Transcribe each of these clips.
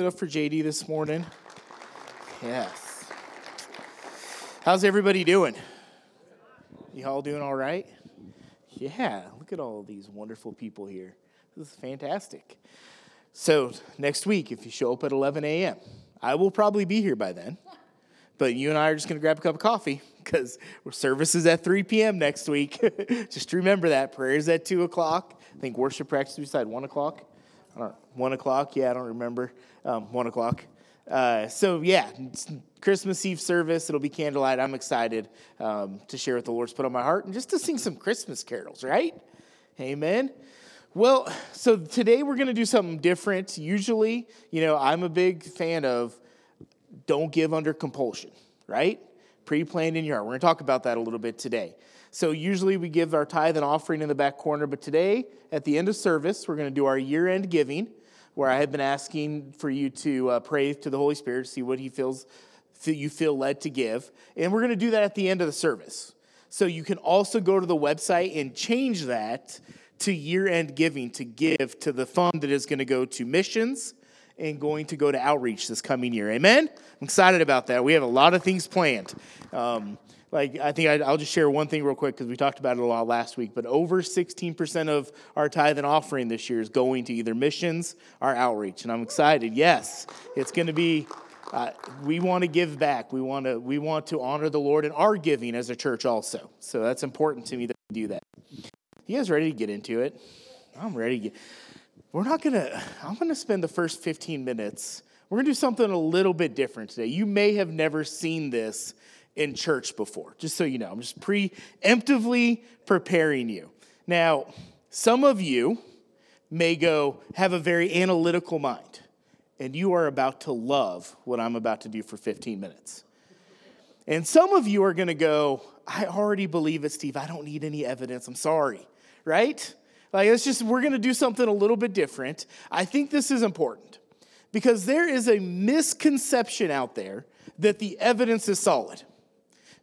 it up for JD this morning? Yes. How's everybody doing? You all doing all right? Yeah, look at all these wonderful people here. This is fantastic. So, next week, if you show up at 11 a.m., I will probably be here by then. But you and I are just going to grab a cup of coffee because service is at 3 p.m. next week. just remember that. Prayer is at 2 o'clock. I think worship practice, is decided 1 o'clock. 1 o'clock, yeah, I don't remember. Um, 1 o'clock. Uh, so, yeah, Christmas Eve service. It'll be candlelight. I'm excited um, to share what the Lord's put on my heart and just to sing some Christmas carols, right? Amen. Well, so today we're going to do something different. Usually, you know, I'm a big fan of don't give under compulsion, right? Pre planned in your heart. We're going to talk about that a little bit today. So, usually we give our tithe and offering in the back corner, but today, at the end of service, we're going to do our year end giving, where I have been asking for you to uh, pray to the Holy Spirit, see what He feels you feel led to give. And we're going to do that at the end of the service. So, you can also go to the website and change that to year end giving to give to the fund that is going to go to missions and going to go to outreach this coming year. Amen? I'm excited about that. We have a lot of things planned. Um, like, I think I, will just share one thing real quick because we talked about it a lot last week. But over 16% of our tithe and offering this year is going to either missions or outreach. And I'm excited. Yes, it's going to be. Uh, we want to give back. We want to we want to honor the Lord in our giving as a church also. So that's important to me that we do that. You guys ready to get into it? I'm ready get we're not gonna, I'm gonna spend the first 15 minutes. We're gonna do something a little bit different today. You may have never seen this in church before, just so you know. I'm just preemptively preparing you. Now, some of you may go have a very analytical mind, and you are about to love what I'm about to do for 15 minutes. And some of you are gonna go, I already believe it, Steve. I don't need any evidence. I'm sorry, right? Like, it's just, we're going to do something a little bit different. I think this is important because there is a misconception out there that the evidence is solid.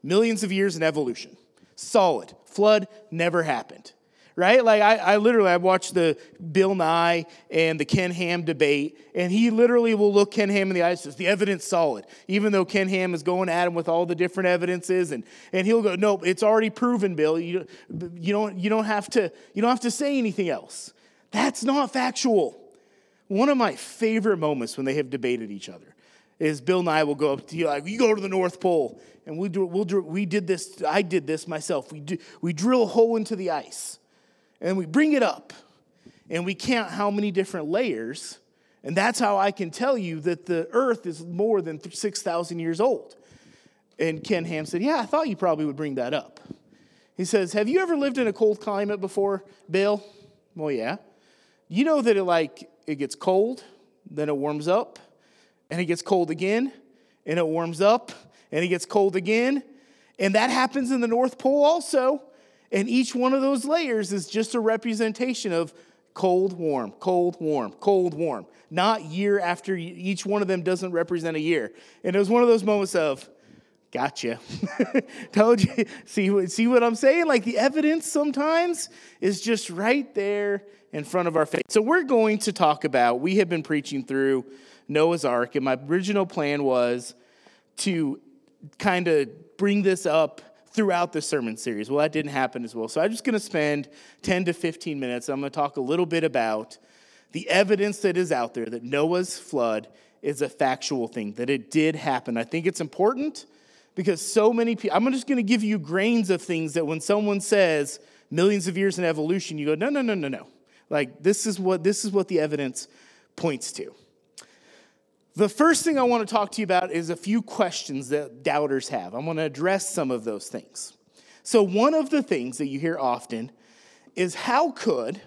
Millions of years in evolution, solid. Flood never happened right? Like I, I literally I watched the Bill Nye and the Ken Ham debate, and he literally will look Ken Ham in the eyes and says, the evidence solid. Even though Ken Ham is going at him with all the different evidences, and, and he'll go, Nope, it's already proven, Bill. You, you, don't, you don't have to you don't have to say anything else. That's not factual. One of my favorite moments when they have debated each other is Bill Nye will go up to you like, you go to the North Pole, and we do, we'll do, we did this. I did this myself. We do, we drill a hole into the ice, and we bring it up and we count how many different layers. And that's how I can tell you that the earth is more than 6,000 years old. And Ken Ham said, Yeah, I thought you probably would bring that up. He says, Have you ever lived in a cold climate before, Bill? Well, yeah. You know that it like it gets cold, then it warms up, and it gets cold again, and it warms up, and it gets cold again. And that happens in the North Pole also. And each one of those layers is just a representation of cold, warm, cold, warm, cold, warm. Not year after each one of them doesn't represent a year. And it was one of those moments of, gotcha. Told you. See, see what I'm saying? Like the evidence sometimes is just right there in front of our face. So we're going to talk about, we have been preaching through Noah's Ark, and my original plan was to kind of bring this up throughout the sermon series. Well, that didn't happen as well. So I'm just going to spend 10 to 15 minutes. I'm going to talk a little bit about the evidence that is out there that Noah's flood is a factual thing, that it did happen. I think it's important because so many people, I'm just going to give you grains of things that when someone says millions of years in evolution, you go, no, no, no, no, no. Like this is what this is what the evidence points to. The first thing I want to talk to you about is a few questions that doubters have. I'm going to address some of those things. So, one of the things that you hear often is how could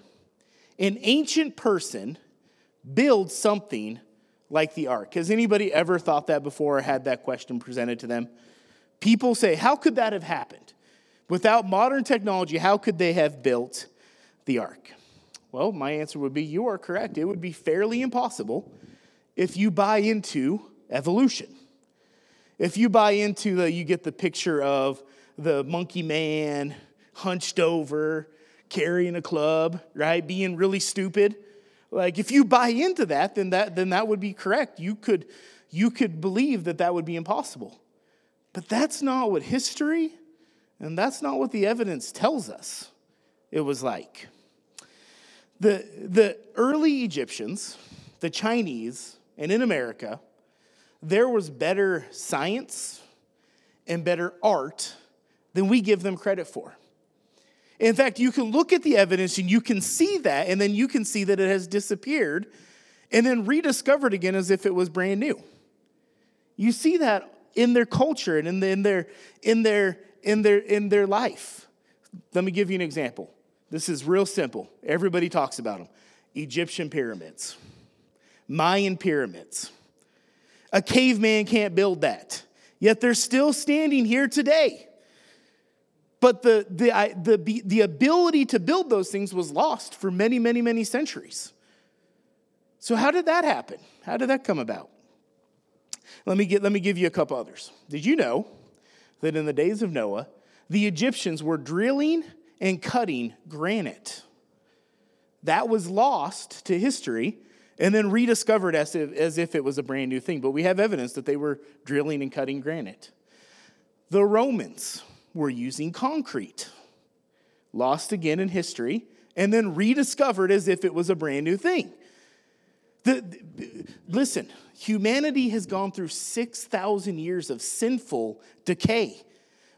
an ancient person build something like the ark? Has anybody ever thought that before or had that question presented to them? People say, How could that have happened? Without modern technology, how could they have built the ark? Well, my answer would be you are correct. It would be fairly impossible if you buy into evolution. If you buy into the, you get the picture of the monkey man hunched over, carrying a club, right? Being really stupid. Like if you buy into that, then that then that would be correct. You could you could believe that that would be impossible. But that's not what history and that's not what the evidence tells us it was like. The, the early Egyptians, the Chinese, and in America, there was better science and better art than we give them credit for. In fact, you can look at the evidence and you can see that, and then you can see that it has disappeared and then rediscovered again as if it was brand new. You see that in their culture and in, the, in, their, in, their, in, their, in their life. Let me give you an example. This is real simple. Everybody talks about them Egyptian pyramids, Mayan pyramids. A caveman can't build that, yet they're still standing here today. But the, the, the, the ability to build those things was lost for many, many, many centuries. So, how did that happen? How did that come about? Let me, get, let me give you a couple others. Did you know that in the days of Noah, the Egyptians were drilling and cutting granite? That was lost to history and then rediscovered as if, as if it was a brand new thing. But we have evidence that they were drilling and cutting granite. The Romans were using concrete, lost again in history, and then rediscovered as if it was a brand new thing. The, the, listen, humanity has gone through 6,000 years of sinful decay.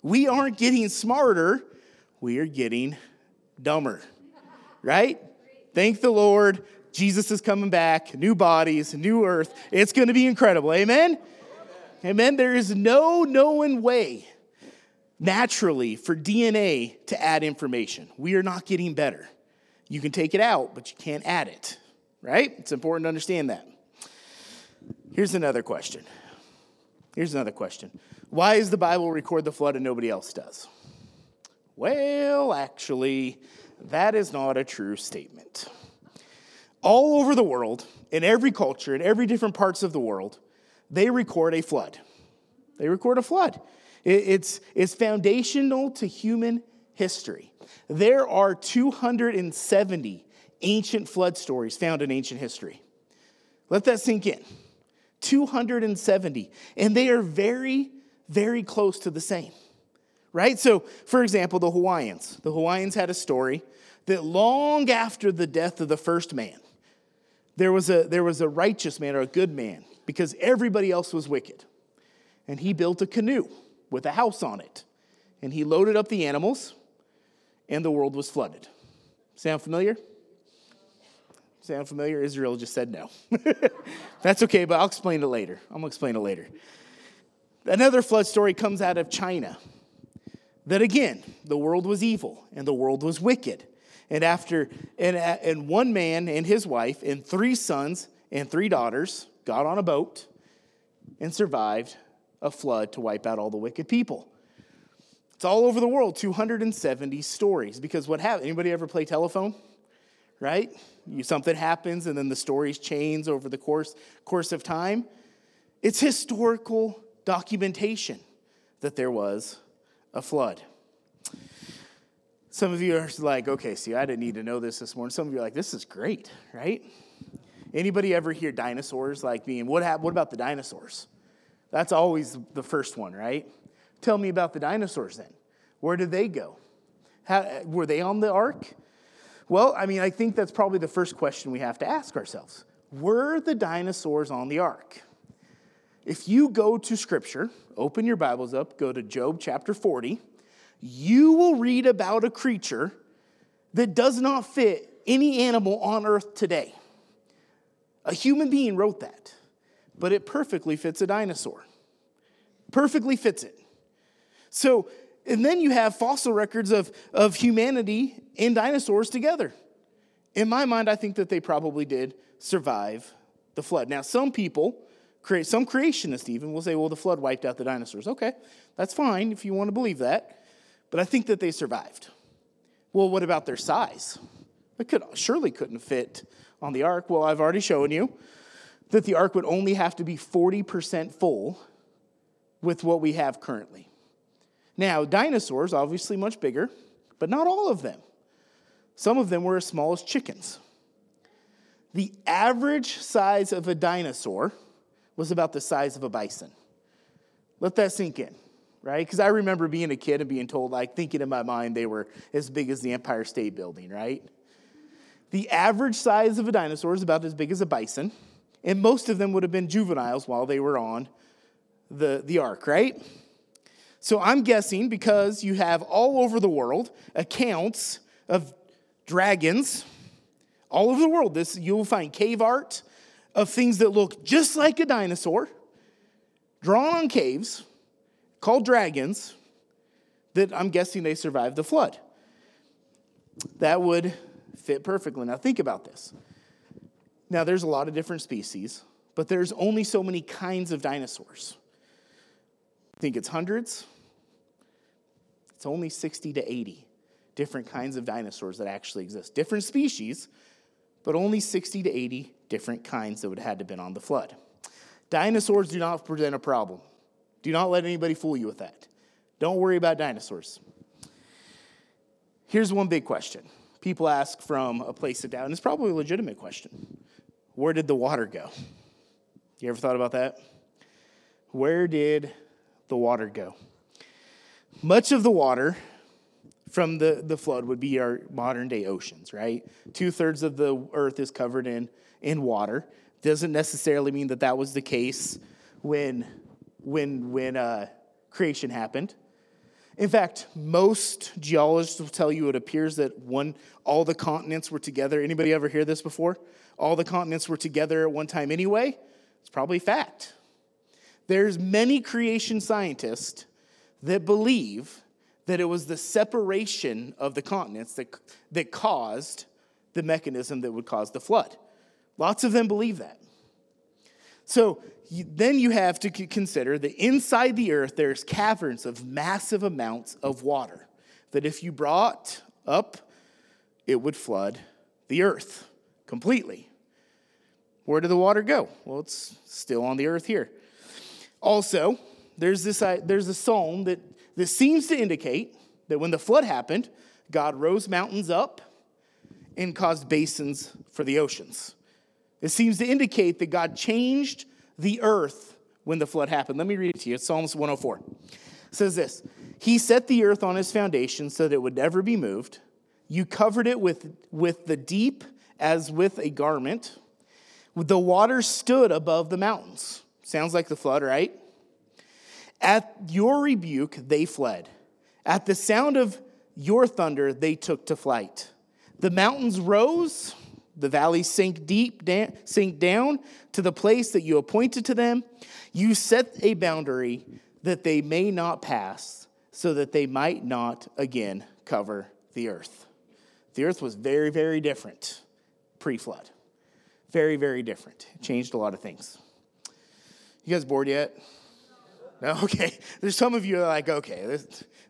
We aren't getting smarter, we are getting dumber, right? Thank the Lord. Jesus is coming back, new bodies, new earth. It's going to be incredible. Amen? Amen. There is no known way naturally for DNA to add information. We are not getting better. You can take it out, but you can't add it, right? It's important to understand that. Here's another question. Here's another question. Why does the Bible record the flood and nobody else does? Well, actually, that is not a true statement. All over the world, in every culture, in every different parts of the world, they record a flood. They record a flood. It's, it's foundational to human history. There are 270 ancient flood stories found in ancient history. Let that sink in. 270. And they are very, very close to the same, right? So, for example, the Hawaiians. The Hawaiians had a story that long after the death of the first man, there was a, there was a righteous man or a good man because everybody else was wicked. And he built a canoe with a house on it. And he loaded up the animals, and the world was flooded. Sound familiar? Sound familiar? Israel just said no. That's okay, but I'll explain it later. I'm to explain it later. Another flood story comes out of China. That again, the world was evil and the world was wicked. And after, and, and one man and his wife and three sons and three daughters got on a boat and survived a flood to wipe out all the wicked people. It's all over the world, 270 stories. Because what happened? Anybody ever play telephone? Right? You, something happens and then the stories change over the course, course of time. It's historical documentation that there was a flood. Some of you are like, okay, see, I didn't need to know this this morning. Some of you are like, this is great, right? Anybody ever hear dinosaurs like being, what, happened, what about the dinosaurs? That's always the first one, right? Tell me about the dinosaurs then. Where did they go? How, were they on the ark? Well, I mean, I think that's probably the first question we have to ask ourselves. Were the dinosaurs on the ark? If you go to Scripture, open your Bibles up, go to Job chapter 40, you will read about a creature that does not fit any animal on earth today. A human being wrote that but it perfectly fits a dinosaur. Perfectly fits it. So, and then you have fossil records of, of humanity and dinosaurs together. In my mind, I think that they probably did survive the flood. Now, some people, some creationists even, will say, well, the flood wiped out the dinosaurs. Okay, that's fine if you want to believe that. But I think that they survived. Well, what about their size? It could surely couldn't fit on the ark. Well, I've already shown you that the ark would only have to be 40% full with what we have currently. Now, dinosaurs, obviously much bigger, but not all of them. Some of them were as small as chickens. the average size of a dinosaur was about the size of a bison. Let that sink in, right? Because I remember being a kid and being told, like, thinking in my mind they were as big as the Empire State Building, right? The average size of a dinosaur is about as big as a bison, and most of them would have been juveniles while they were on the, the ark, right? So I'm guessing because you have all over the world accounts of dragons, all over the world, this you'll find cave art of things that look just like a dinosaur, drawn on caves, called dragons, that I'm guessing they survived the flood. That would fit perfectly. Now think about this. Now there's a lot of different species, but there's only so many kinds of dinosaurs. I think it's hundreds. It's only 60 to 80 different kinds of dinosaurs that actually exist. Different species, but only 60 to 80 different kinds that would have had to been on the flood. Dinosaurs do not present a problem. Do not let anybody fool you with that. Don't worry about dinosaurs. Here's one big question. People ask from a place of doubt, and it's probably a legitimate question. Where did the water go? You ever thought about that? Where did the water go? Much of the water from the, the flood would be our modern day oceans, right? Two thirds of the earth is covered in, in water. Doesn't necessarily mean that that was the case when, when, when uh, creation happened. In fact, most geologists will tell you it appears that one, all the continents were together. Anybody ever hear this before? All the continents were together at one time anyway? It's probably fact. There's many creation scientists that believe that it was the separation of the continents that, that caused the mechanism that would cause the flood. Lots of them believe that. So then you have to consider that inside the earth there's caverns of massive amounts of water that if you brought up, it would flood the earth completely. Where did the water go? Well, it's still on the earth here. Also, there's this uh, there's a psalm that this seems to indicate that when the flood happened, God rose mountains up and caused basins for the oceans. It seems to indicate that God changed the earth when the flood happened. Let me read it to you. It's Psalms 104. It says this He set the earth on his foundation so that it would never be moved. You covered it with, with the deep as with a garment. The waters stood above the mountains. Sounds like the flood, right? At your rebuke, they fled. At the sound of your thunder, they took to flight. The mountains rose, the valleys sink deep, sank down to the place that you appointed to them. You set a boundary that they may not pass, so that they might not again cover the earth. The earth was very, very different pre flood. Very, very different. It changed a lot of things. You guys bored yet? No? Okay. There's some of you are like, okay,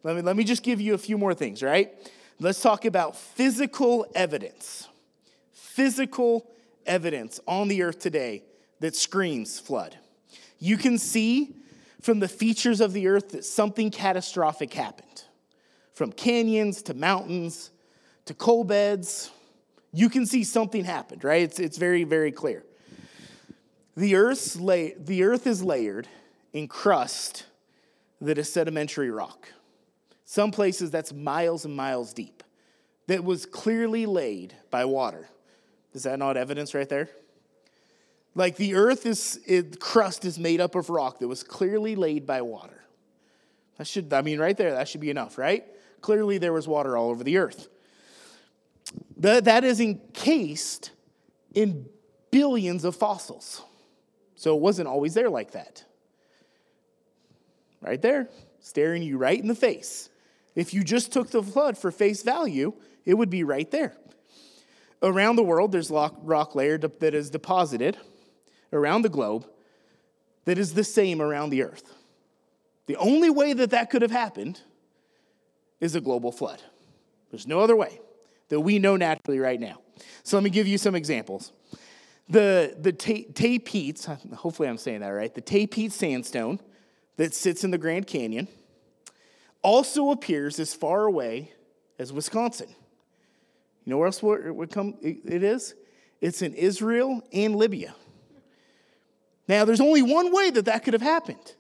let, me, let me just give you a few more things, right? Let's talk about physical evidence. Physical evidence on the earth today that screams flood. You can see from the features of the earth that something catastrophic happened. From canyons to mountains to coal beds, you can see something happened, right? It's, it's very, very clear. The, earth's la- the earth is layered in crust that is sedimentary rock. Some places that's miles and miles deep, that was clearly laid by water. Is that not evidence right there? Like the earth is, it, crust is made up of rock that was clearly laid by water. That should, I mean, right there, that should be enough, right? Clearly there was water all over the earth. The, that is encased in billions of fossils. So it wasn't always there like that right there, staring you right in the face. If you just took the flood for face value, it would be right there. Around the world, there's rock layer that is deposited around the globe that is the same around the earth. The only way that that could have happened is a global flood. There's no other way that we know naturally right now. So let me give you some examples. The, the Tapeats, hopefully I'm saying that right, the Tapeats sandstone that sits in the Grand Canyon also appears as far away as Wisconsin. You know where else it would come? It is. it's in Israel and Libya. Now, there's only one way that that could have happened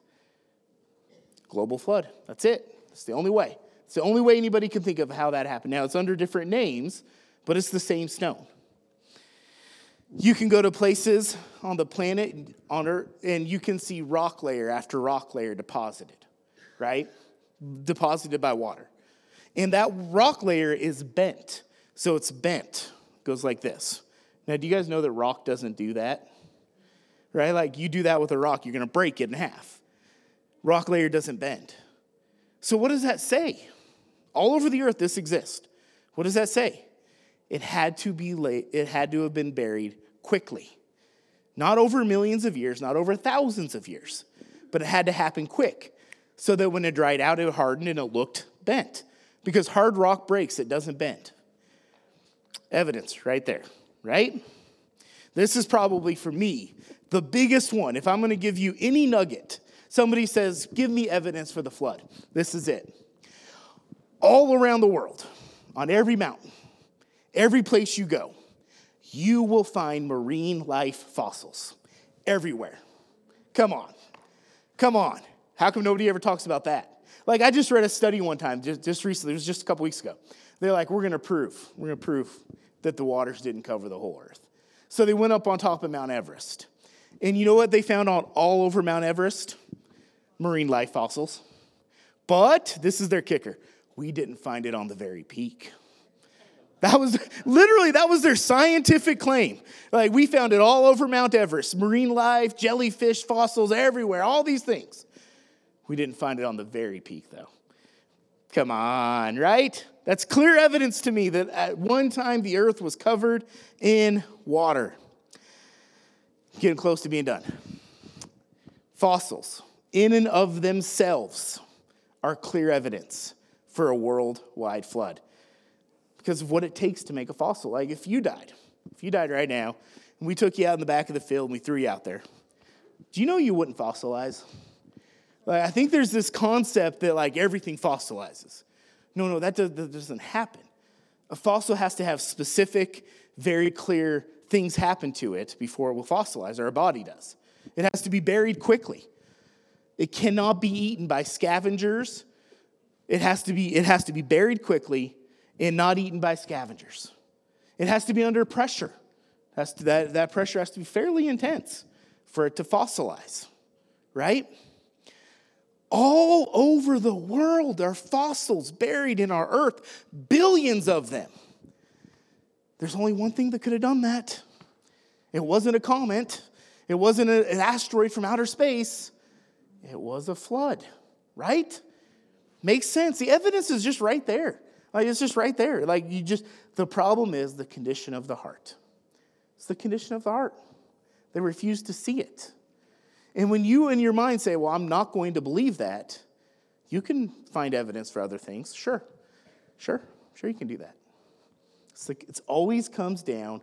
global flood. That's it. It's the only way. It's the only way anybody can think of how that happened. Now, it's under different names, but it's the same stone. You can go to places on the planet on Earth, and you can see rock layer after rock layer deposited, right? Deposited by water. And that rock layer is bent. So it's bent. Goes like this. Now, do you guys know that rock doesn't do that? Right? Like you do that with a rock, you're going to break it in half. Rock layer doesn't bend. So, what does that say? All over the earth, this exists. What does that say? It had to be late, it had to have been buried quickly. Not over millions of years, not over thousands of years, but it had to happen quick so that when it dried out, it hardened and it looked bent. Because hard rock breaks, it doesn't bend. Evidence right there, right? This is probably for me the biggest one. If I'm going to give you any nugget, somebody says, Give me evidence for the flood. This is it. All around the world, on every mountain, every place you go, you will find marine life fossils everywhere. Come on. Come on. How come nobody ever talks about that? Like, I just read a study one time, just, just recently, it was just a couple weeks ago. They're like, we're going to prove, we're going to prove that the waters didn't cover the whole earth. So they went up on top of Mount Everest. And you know what they found on all over Mount Everest? Marine life fossils. But this is their kicker we didn't find it on the very peak. That was literally that was their scientific claim. Like we found it all over Mount Everest, marine life, jellyfish fossils everywhere, all these things. We didn't find it on the very peak though. Come on, right? That's clear evidence to me that at one time the earth was covered in water. Getting close to being done. Fossils, in and of themselves, are clear evidence for a worldwide flood because of what it takes to make a fossil. Like if you died, if you died right now, and we took you out in the back of the field and we threw you out there, do you know you wouldn't fossilize? Like, I think there's this concept that like everything fossilizes. No, no, that, does, that doesn't happen. A fossil has to have specific, very clear things happen to it before it will fossilize, or a body does. It has to be buried quickly. It cannot be eaten by scavengers. It has to be, it has to be buried quickly and not eaten by scavengers. It has to be under pressure. To, that, that pressure has to be fairly intense for it to fossilize, right? All over the world are fossils buried in our earth, billions of them. There's only one thing that could have done that. It wasn't a comet, it wasn't an asteroid from outer space, it was a flood, right? Makes sense. The evidence is just right there. Like it's just right there. Like you just the problem is the condition of the heart. It's the condition of the heart. They refuse to see it. And when you in your mind say, Well, I'm not going to believe that, you can find evidence for other things. Sure. Sure. Sure, you can do that. It's like it always comes down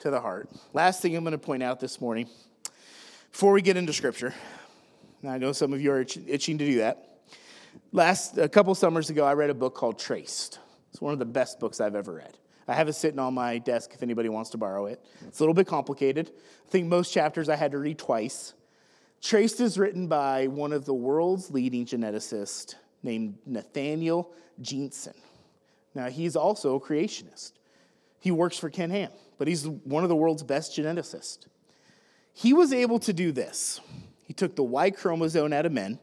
to the heart. Last thing I'm going to point out this morning, before we get into scripture, I know some of you are itching to do that. Last a couple summers ago, I read a book called Traced. It's one of the best books I've ever read. I have it sitting on my desk if anybody wants to borrow it. It's a little bit complicated. I think most chapters I had to read twice. Traced is written by one of the world's leading geneticists named Nathaniel Jeanson. Now, he's also a creationist. He works for Ken Ham, but he's one of the world's best geneticists. He was able to do this. He took the Y chromosome out of men,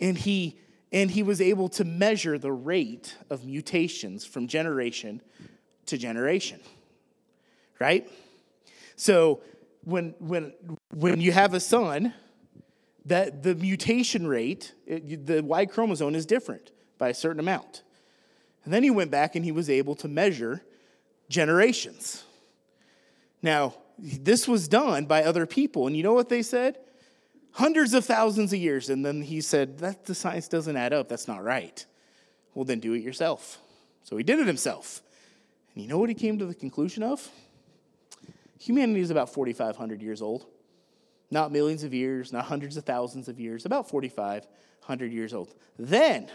and he, and he was able to measure the rate of mutations from generation to generation. Right? So when, when, when you have a son, that the mutation rate, it, the Y chromosome is different by a certain amount. And then he went back and he was able to measure generations. Now, this was done by other people, and you know what they said? Hundreds of thousands of years. And then he said, That the science doesn't add up. That's not right. Well, then do it yourself. So he did it himself. And you know what he came to the conclusion of? Humanity is about 4,500 years old. Not millions of years, not hundreds of thousands of years, about 4,500 years old. Then,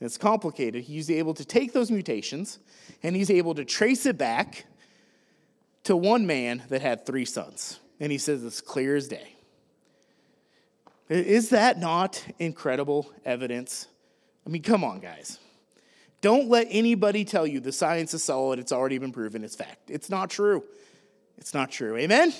it's complicated, he's able to take those mutations and he's able to trace it back to one man that had three sons. And he says it's clear as day. Is that not incredible evidence? I mean, come on, guys. Don't let anybody tell you the science is solid, it's already been proven, it's fact. It's not true. It's not true. Amen?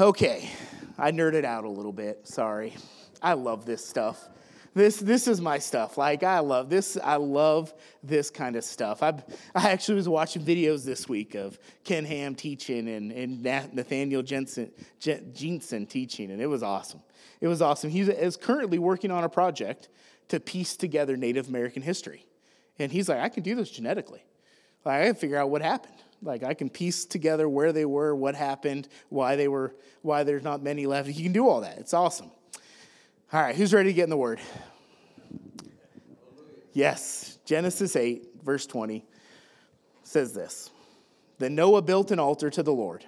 Okay, I nerded out a little bit. Sorry. I love this stuff. This, this is my stuff. Like I love this. I love this kind of stuff. I I actually was watching videos this week of Ken Ham teaching and, and Nathaniel Jeanson, Jeanson teaching, and it was awesome. It was awesome. He is currently working on a project to piece together Native American history, and he's like, I can do this genetically. Like I can figure out what happened. Like I can piece together where they were, what happened, why they were, why there's not many left. You can do all that. It's awesome. All right, who's ready to get in the word? Yes, Genesis 8, verse 20 says this Then Noah built an altar to the Lord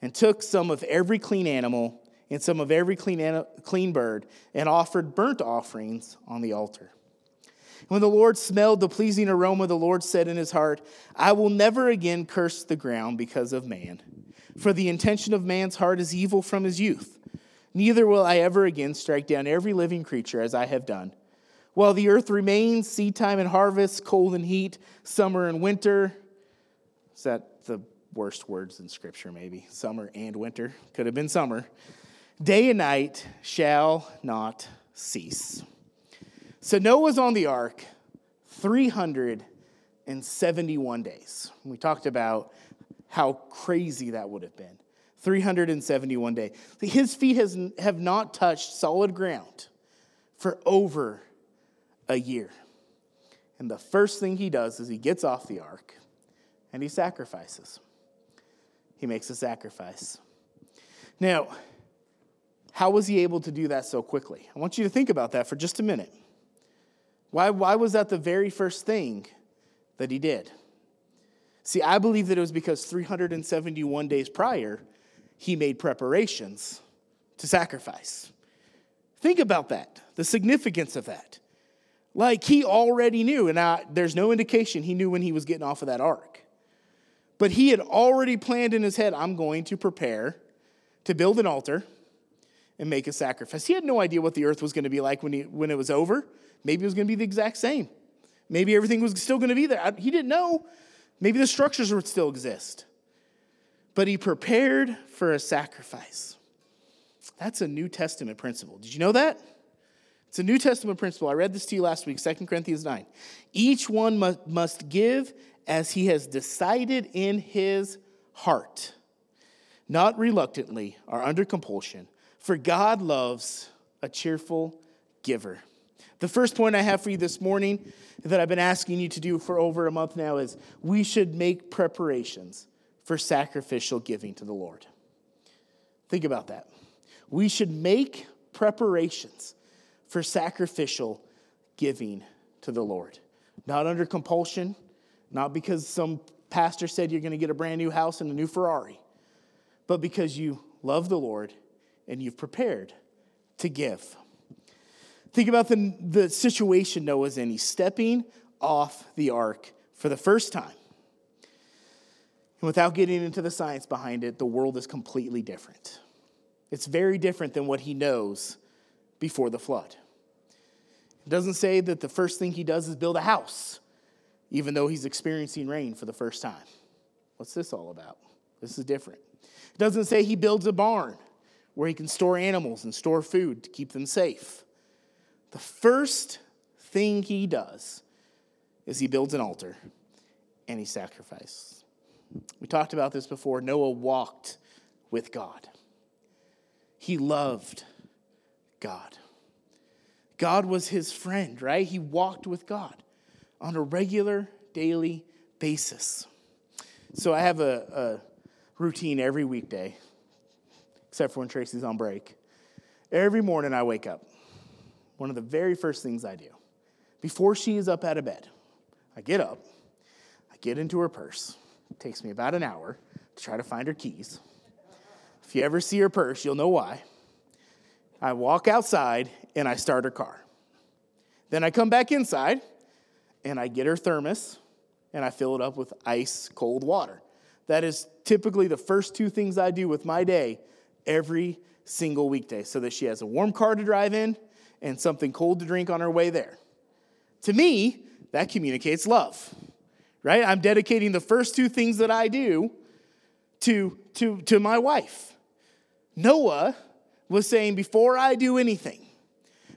and took some of every clean animal and some of every clean, clean bird and offered burnt offerings on the altar. When the Lord smelled the pleasing aroma, the Lord said in his heart, I will never again curse the ground because of man, for the intention of man's heart is evil from his youth. Neither will I ever again strike down every living creature as I have done. While the earth remains, seed time and harvest, cold and heat, summer and winter. Is that the worst words in Scripture, maybe? Summer and winter. Could have been summer. Day and night shall not cease. So Noah Noah's on the ark 371 days. We talked about how crazy that would have been. 371 days. His feet has, have not touched solid ground for over a year. And the first thing he does is he gets off the ark and he sacrifices. He makes a sacrifice. Now, how was he able to do that so quickly? I want you to think about that for just a minute. Why, why was that the very first thing that he did? See, I believe that it was because 371 days prior, he made preparations to sacrifice. Think about that, the significance of that. Like he already knew, and I, there's no indication he knew when he was getting off of that ark. But he had already planned in his head I'm going to prepare to build an altar and make a sacrifice. He had no idea what the earth was going to be like when, he, when it was over. Maybe it was going to be the exact same. Maybe everything was still going to be there. He didn't know. Maybe the structures would still exist but he prepared for a sacrifice. That's a New Testament principle. Did you know that? It's a New Testament principle. I read this to you last week, 2 Corinthians 9. Each one must, must give as he has decided in his heart, not reluctantly or under compulsion, for God loves a cheerful giver. The first point I have for you this morning that I've been asking you to do for over a month now is we should make preparations for sacrificial giving to the Lord. Think about that. We should make preparations for sacrificial giving to the Lord. Not under compulsion, not because some pastor said you're going to get a brand new house and a new Ferrari, but because you love the Lord and you've prepared to give. Think about the, the situation Noah's in. He's stepping off the ark for the first time. And without getting into the science behind it, the world is completely different. It's very different than what he knows before the flood. It doesn't say that the first thing he does is build a house, even though he's experiencing rain for the first time. What's this all about? This is different. It doesn't say he builds a barn where he can store animals and store food to keep them safe. The first thing he does is he builds an altar and he sacrifices. We talked about this before. Noah walked with God, he loved God. God was his friend, right? He walked with God on a regular daily basis. So I have a, a routine every weekday, except for when Tracy's on break. Every morning I wake up. One of the very first things I do, before she is up out of bed, I get up, I get into her purse, it takes me about an hour to try to find her keys. If you ever see her purse, you'll know why. I walk outside and I start her car. Then I come back inside and I get her thermos and I fill it up with ice cold water. That is typically the first two things I do with my day every single weekday so that she has a warm car to drive in and something cold to drink on her way there. To me, that communicates love, right? I'm dedicating the first two things that I do to, to, to my wife. Noah was saying, Before I do anything,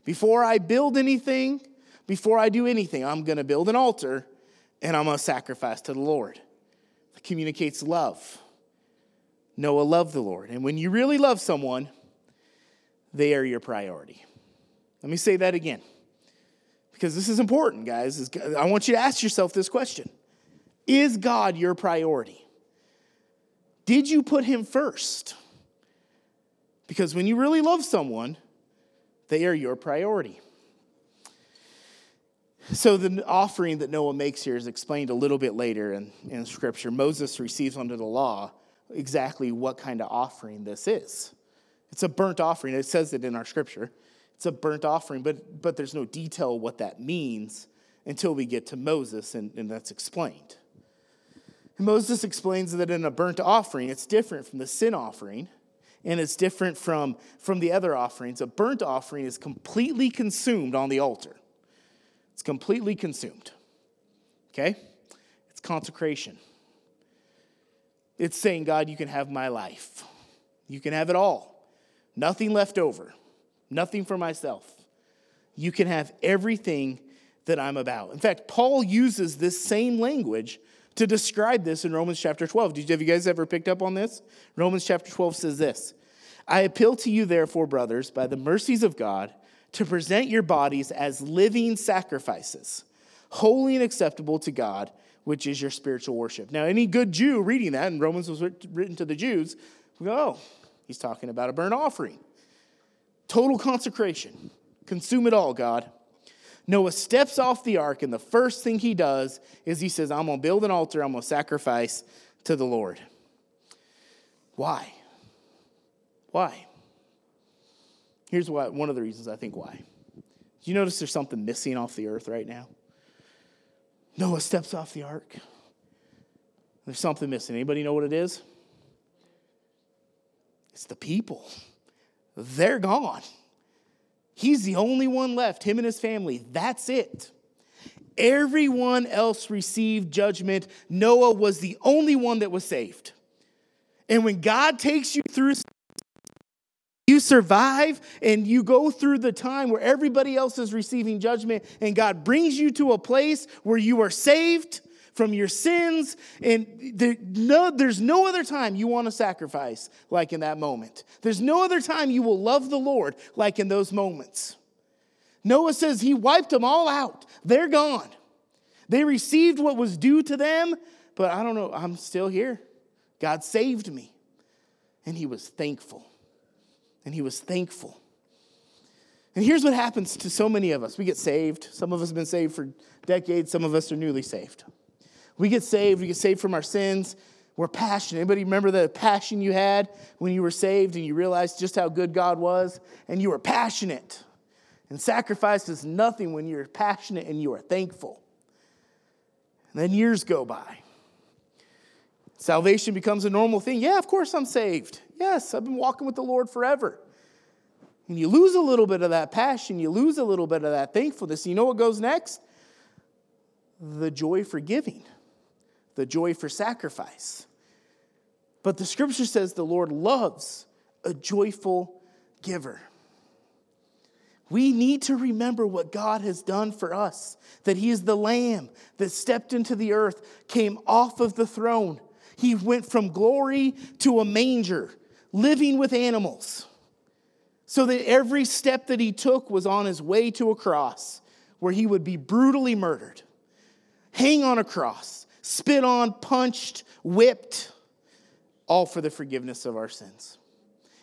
before I build anything, before I do anything, I'm going to build an altar and I'm going to sacrifice to the Lord. It communicates love. Noah loved the Lord. And when you really love someone, they are your priority. Let me say that again because this is important, guys. I want you to ask yourself this question Is God your priority? Did you put him first? Because when you really love someone, they are your priority. So, the offering that Noah makes here is explained a little bit later in, in Scripture. Moses receives under the law exactly what kind of offering this is. It's a burnt offering. It says it in our Scripture. It's a burnt offering, but, but there's no detail what that means until we get to Moses, and, and that's explained. And Moses explains that in a burnt offering, it's different from the sin offering and it's different from, from the other offerings. A burnt offering is completely consumed on the altar. It's completely consumed. Okay? It's consecration. It's saying, God, you can have my life. You can have it all. Nothing left over. Nothing for myself. You can have everything that I'm about. In fact, Paul uses this same language to describe this in Romans chapter 12. Did, you, have you guys ever picked up on this? Romans chapter 12 says this I appeal to you, therefore, brothers, by the mercies of God, to present your bodies as living sacrifices, holy and acceptable to God, which is your spiritual worship. Now, any good Jew reading that, and Romans was written to the Jews, we go, oh, he's talking about a burnt offering. Total consecration. Consume it all, God. Noah steps off the ark, and the first thing he does is he says, I'm going to build an altar, I'm going to sacrifice to the Lord. Why? Why? Here's why, one of the reasons I think why. You notice there's something missing off the earth right now? Noah steps off the ark. There's something missing. Anybody know what it is? It's the people. They're gone. He's the only one left, him and his family. That's it. Everyone else received judgment. Noah was the only one that was saved. And when God takes you through, you survive and you go through the time where everybody else is receiving judgment, and God brings you to a place where you are saved from your sins. And there, no, there's no other time you want to sacrifice like in that moment. There's no other time you will love the Lord like in those moments. Noah says he wiped them all out. They're gone. They received what was due to them, but I don't know, I'm still here. God saved me. And he was thankful. And he was thankful. And here's what happens to so many of us we get saved. Some of us have been saved for decades, some of us are newly saved. We get saved, we get saved from our sins. We're passionate. Anybody remember the passion you had when you were saved and you realized just how good God was? And you were passionate. And sacrifice is nothing when you're passionate and you are thankful. And then years go by. Salvation becomes a normal thing. Yeah, of course I'm saved. Yes, I've been walking with the Lord forever. And you lose a little bit of that passion, you lose a little bit of that thankfulness. You know what goes next? The joy for giving the joy for sacrifice. But the scripture says the Lord loves a joyful giver. We need to remember what God has done for us that He is the Lamb that stepped into the earth, came off of the throne. He went from glory to a manger, living with animals, so that every step that He took was on His way to a cross where He would be brutally murdered, hang on a cross spit on, punched, whipped, all for the forgiveness of our sins.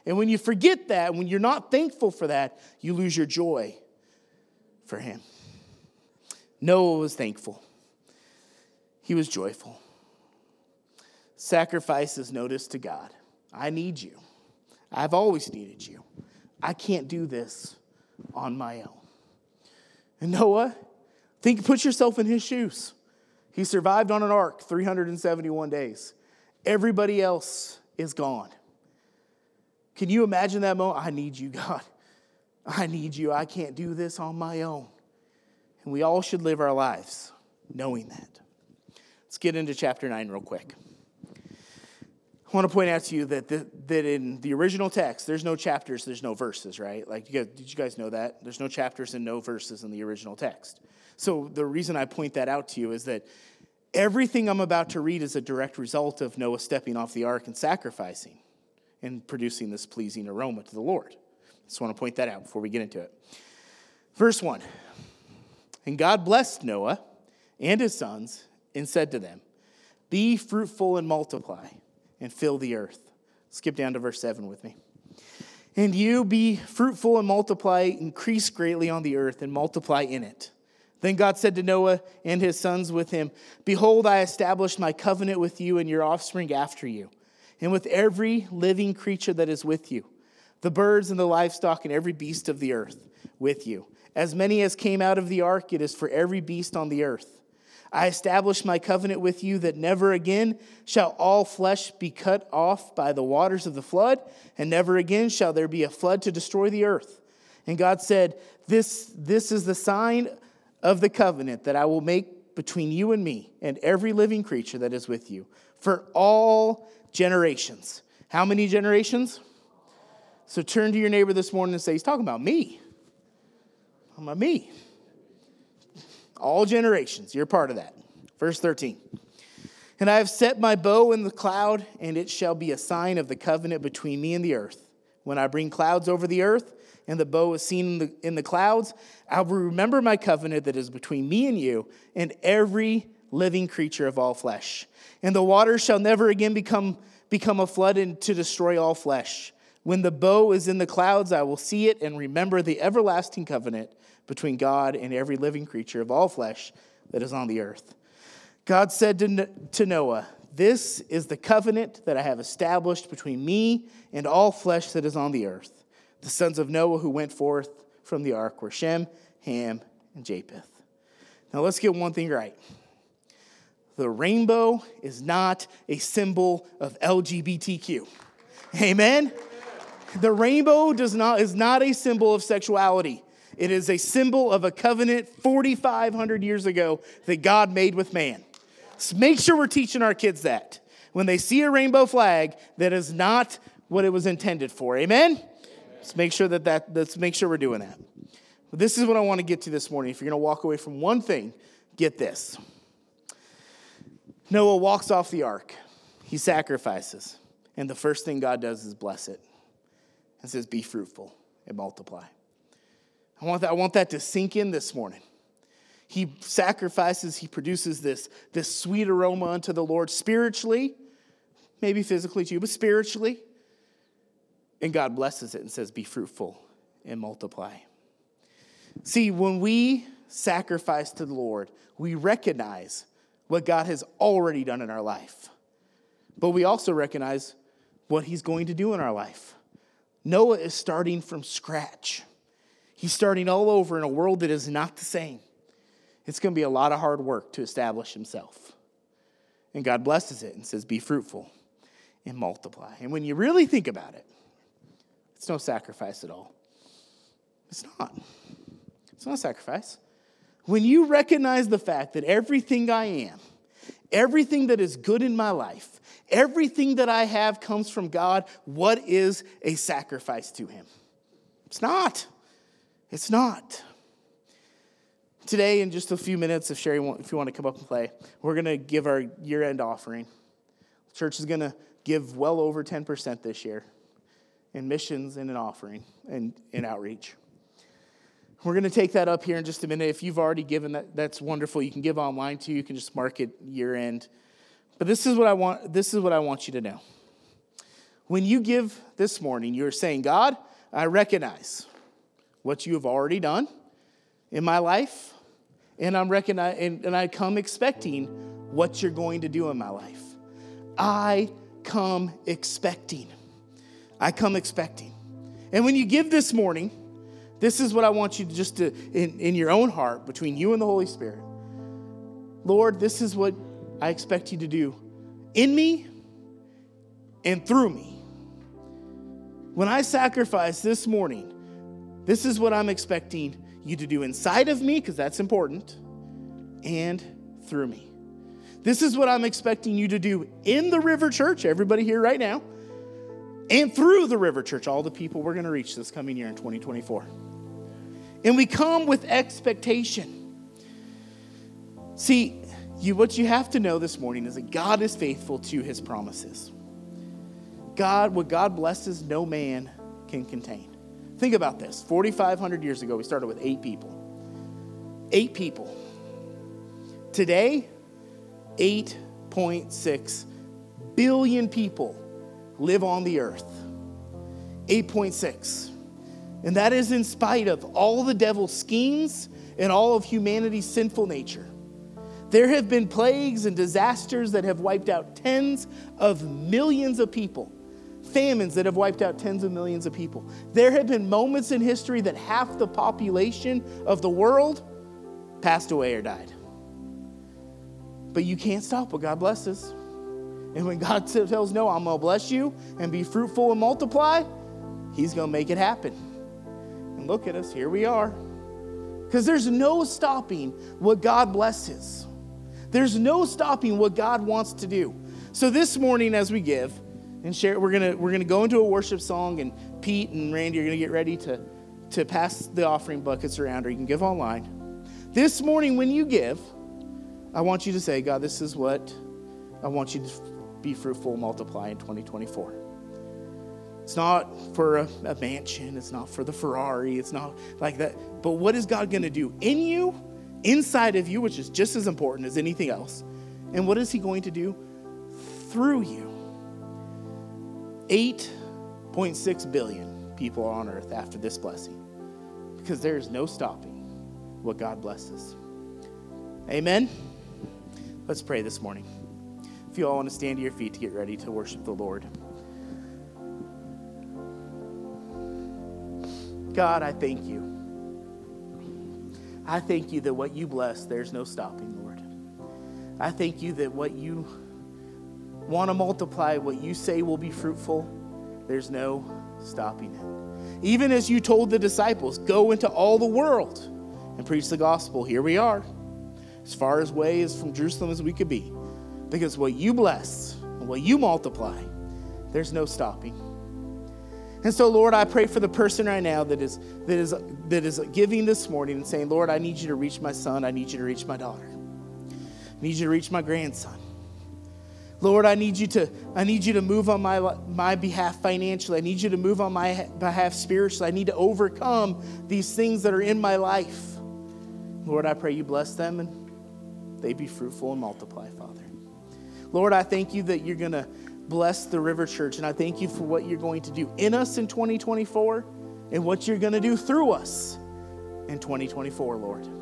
And when you forget that, when you're not thankful for that, you lose your joy for Him. Noah was thankful, he was joyful. Sacrifice is notice to God. I need you. I've always needed you. I can't do this on my own. And Noah, think, put yourself in his shoes. He survived on an ark 371 days. Everybody else is gone. Can you imagine that moment? I need you, God. I need you. I can't do this on my own. And we all should live our lives knowing that. Let's get into chapter 9 real quick. I want to point out to you that, the, that in the original text, there's no chapters, there's no verses, right? Like, you guys, did you guys know that? There's no chapters and no verses in the original text. So, the reason I point that out to you is that everything I'm about to read is a direct result of Noah stepping off the ark and sacrificing and producing this pleasing aroma to the Lord. Just want to point that out before we get into it. Verse 1 And God blessed Noah and his sons and said to them, Be fruitful and multiply and fill the earth. Skip down to verse 7 with me. And you be fruitful and multiply, increase greatly on the earth, and multiply in it. Then God said to Noah and his sons with him, Behold, I establish my covenant with you and your offspring after you, and with every living creature that is with you, the birds and the livestock and every beast of the earth with you. As many as came out of the ark, it is for every beast on the earth. I establish my covenant with you that never again shall all flesh be cut off by the waters of the flood, and never again shall there be a flood to destroy the earth. And God said, This, this is the sign of the covenant that I will make between you and me and every living creature that is with you for all generations. How many generations? So turn to your neighbor this morning and say, He's talking about me. Talking about me. All generations, you're part of that. Verse 13. And I have set my bow in the cloud, and it shall be a sign of the covenant between me and the earth. When I bring clouds over the earth, and the bow is seen in the, in the clouds, I will remember my covenant that is between me and you, and every living creature of all flesh. And the waters shall never again become, become a flood and to destroy all flesh. When the bow is in the clouds, I will see it and remember the everlasting covenant between God and every living creature of all flesh that is on the earth. God said to Noah, This is the covenant that I have established between me and all flesh that is on the earth. The sons of Noah who went forth from the ark were Shem, Ham, and Japheth. Now let's get one thing right. The rainbow is not a symbol of LGBTQ. Amen? The rainbow does not, is not a symbol of sexuality. It is a symbol of a covenant 4,500 years ago that God made with man. So make sure we're teaching our kids that. When they see a rainbow flag, that is not what it was intended for. Amen? Let's make sure that, that let's make sure we're doing that. But this is what I want to get to this morning. If you're going to walk away from one thing, get this. Noah walks off the ark. He sacrifices. And the first thing God does is bless it and says, Be fruitful and multiply. I want that, I want that to sink in this morning. He sacrifices, he produces this, this sweet aroma unto the Lord spiritually, maybe physically too, but spiritually. And God blesses it and says, Be fruitful and multiply. See, when we sacrifice to the Lord, we recognize what God has already done in our life, but we also recognize what He's going to do in our life. Noah is starting from scratch. He's starting all over in a world that is not the same. It's going to be a lot of hard work to establish himself. And God blesses it and says, Be fruitful and multiply. And when you really think about it, it's no sacrifice at all. It's not. It's not a sacrifice. When you recognize the fact that everything I am, everything that is good in my life, everything that I have comes from God, what is a sacrifice to Him? It's not. It's not. Today, in just a few minutes, if Sherry, if you want to come up and play, we're going to give our year end offering. The church is going to give well over 10% this year in missions and in offering and in outreach. We're going to take that up here in just a minute. If you've already given that, that's wonderful. You can give online too. You can just mark it year end. But this is what I want. This is what I want you to know. When you give this morning, you're saying, God, I recognize what you have already done in my life, and I'm recognize, and, and I come expecting what you're going to do in my life. I come expecting. I come expecting. And when you give this morning, this is what I want you to just to, in, in your own heart, between you and the Holy Spirit. Lord, this is what I expect you to do in me and through me. When I sacrifice this morning, this is what I'm expecting you to do inside of me, because that's important, and through me. This is what I'm expecting you to do in the River Church, everybody here right now, and through the River Church, all the people we're going to reach this coming year in 2024. And we come with expectation. See, you, what you have to know this morning is that God is faithful to his promises. God, what God blesses, no man can contain. Think about this 4,500 years ago, we started with eight people. Eight people. Today, 8.6 billion people live on the earth. 8.6. And that is in spite of all the devil's schemes and all of humanity's sinful nature. There have been plagues and disasters that have wiped out tens of millions of people, famines that have wiped out tens of millions of people. There have been moments in history that half the population of the world passed away or died. But you can't stop what God blesses. And when God tells Noah, I'm going to bless you and be fruitful and multiply, He's going to make it happen. And look at us, here we are. Because there's no stopping what God blesses. There's no stopping what God wants to do. So this morning, as we give and share, we're gonna we're gonna go into a worship song, and Pete and Randy are gonna get ready to to pass the offering buckets around, or you can give online. This morning, when you give, I want you to say, God, this is what I want you to be fruitful, multiply in 2024. It's not for a, a mansion, it's not for the Ferrari, it's not like that. But what is God gonna do in you? inside of you, which is just as important as anything else. And what is He going to do through you? 8.6 billion people on earth after this blessing because there is no stopping what God blesses. Amen. Let's pray this morning. If you all want to stand to your feet to get ready to worship the Lord. God, I thank you. I thank you that what you bless, there's no stopping, Lord. I thank you that what you want to multiply, what you say will be fruitful, there's no stopping it. Even as you told the disciples, go into all the world and preach the gospel, here we are, as far as away as from Jerusalem as we could be. Because what you bless and what you multiply, there's no stopping. And so, Lord, I pray for the person right now that is, that is, that is giving this morning and saying, Lord, I need you to reach my son. I need you to reach my daughter. I need you to reach my grandson. Lord, I need you to, I need you to move on my, my behalf financially. I need you to move on my behalf spiritually. I need to overcome these things that are in my life. Lord, I pray you bless them and they be fruitful and multiply, Father. Lord, I thank you that you're going to bless the River Church. And I thank you for what you're going to do in us in 2024 and what you're going to do through us in 2024, Lord.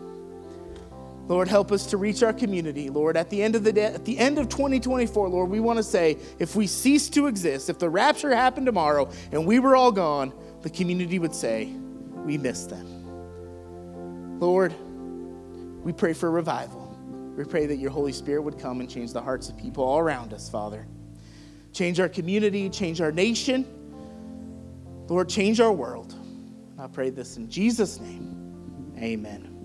Lord, help us to reach our community, Lord. At the end of the day, at the end of 2024, Lord, we want to say if we cease to exist, if the rapture happened tomorrow and we were all gone, the community would say, we missed them. Lord, we pray for revival. We pray that your Holy Spirit would come and change the hearts of people all around us, Father change our community, change our nation. Lord, change our world. I pray this in Jesus' name. Amen.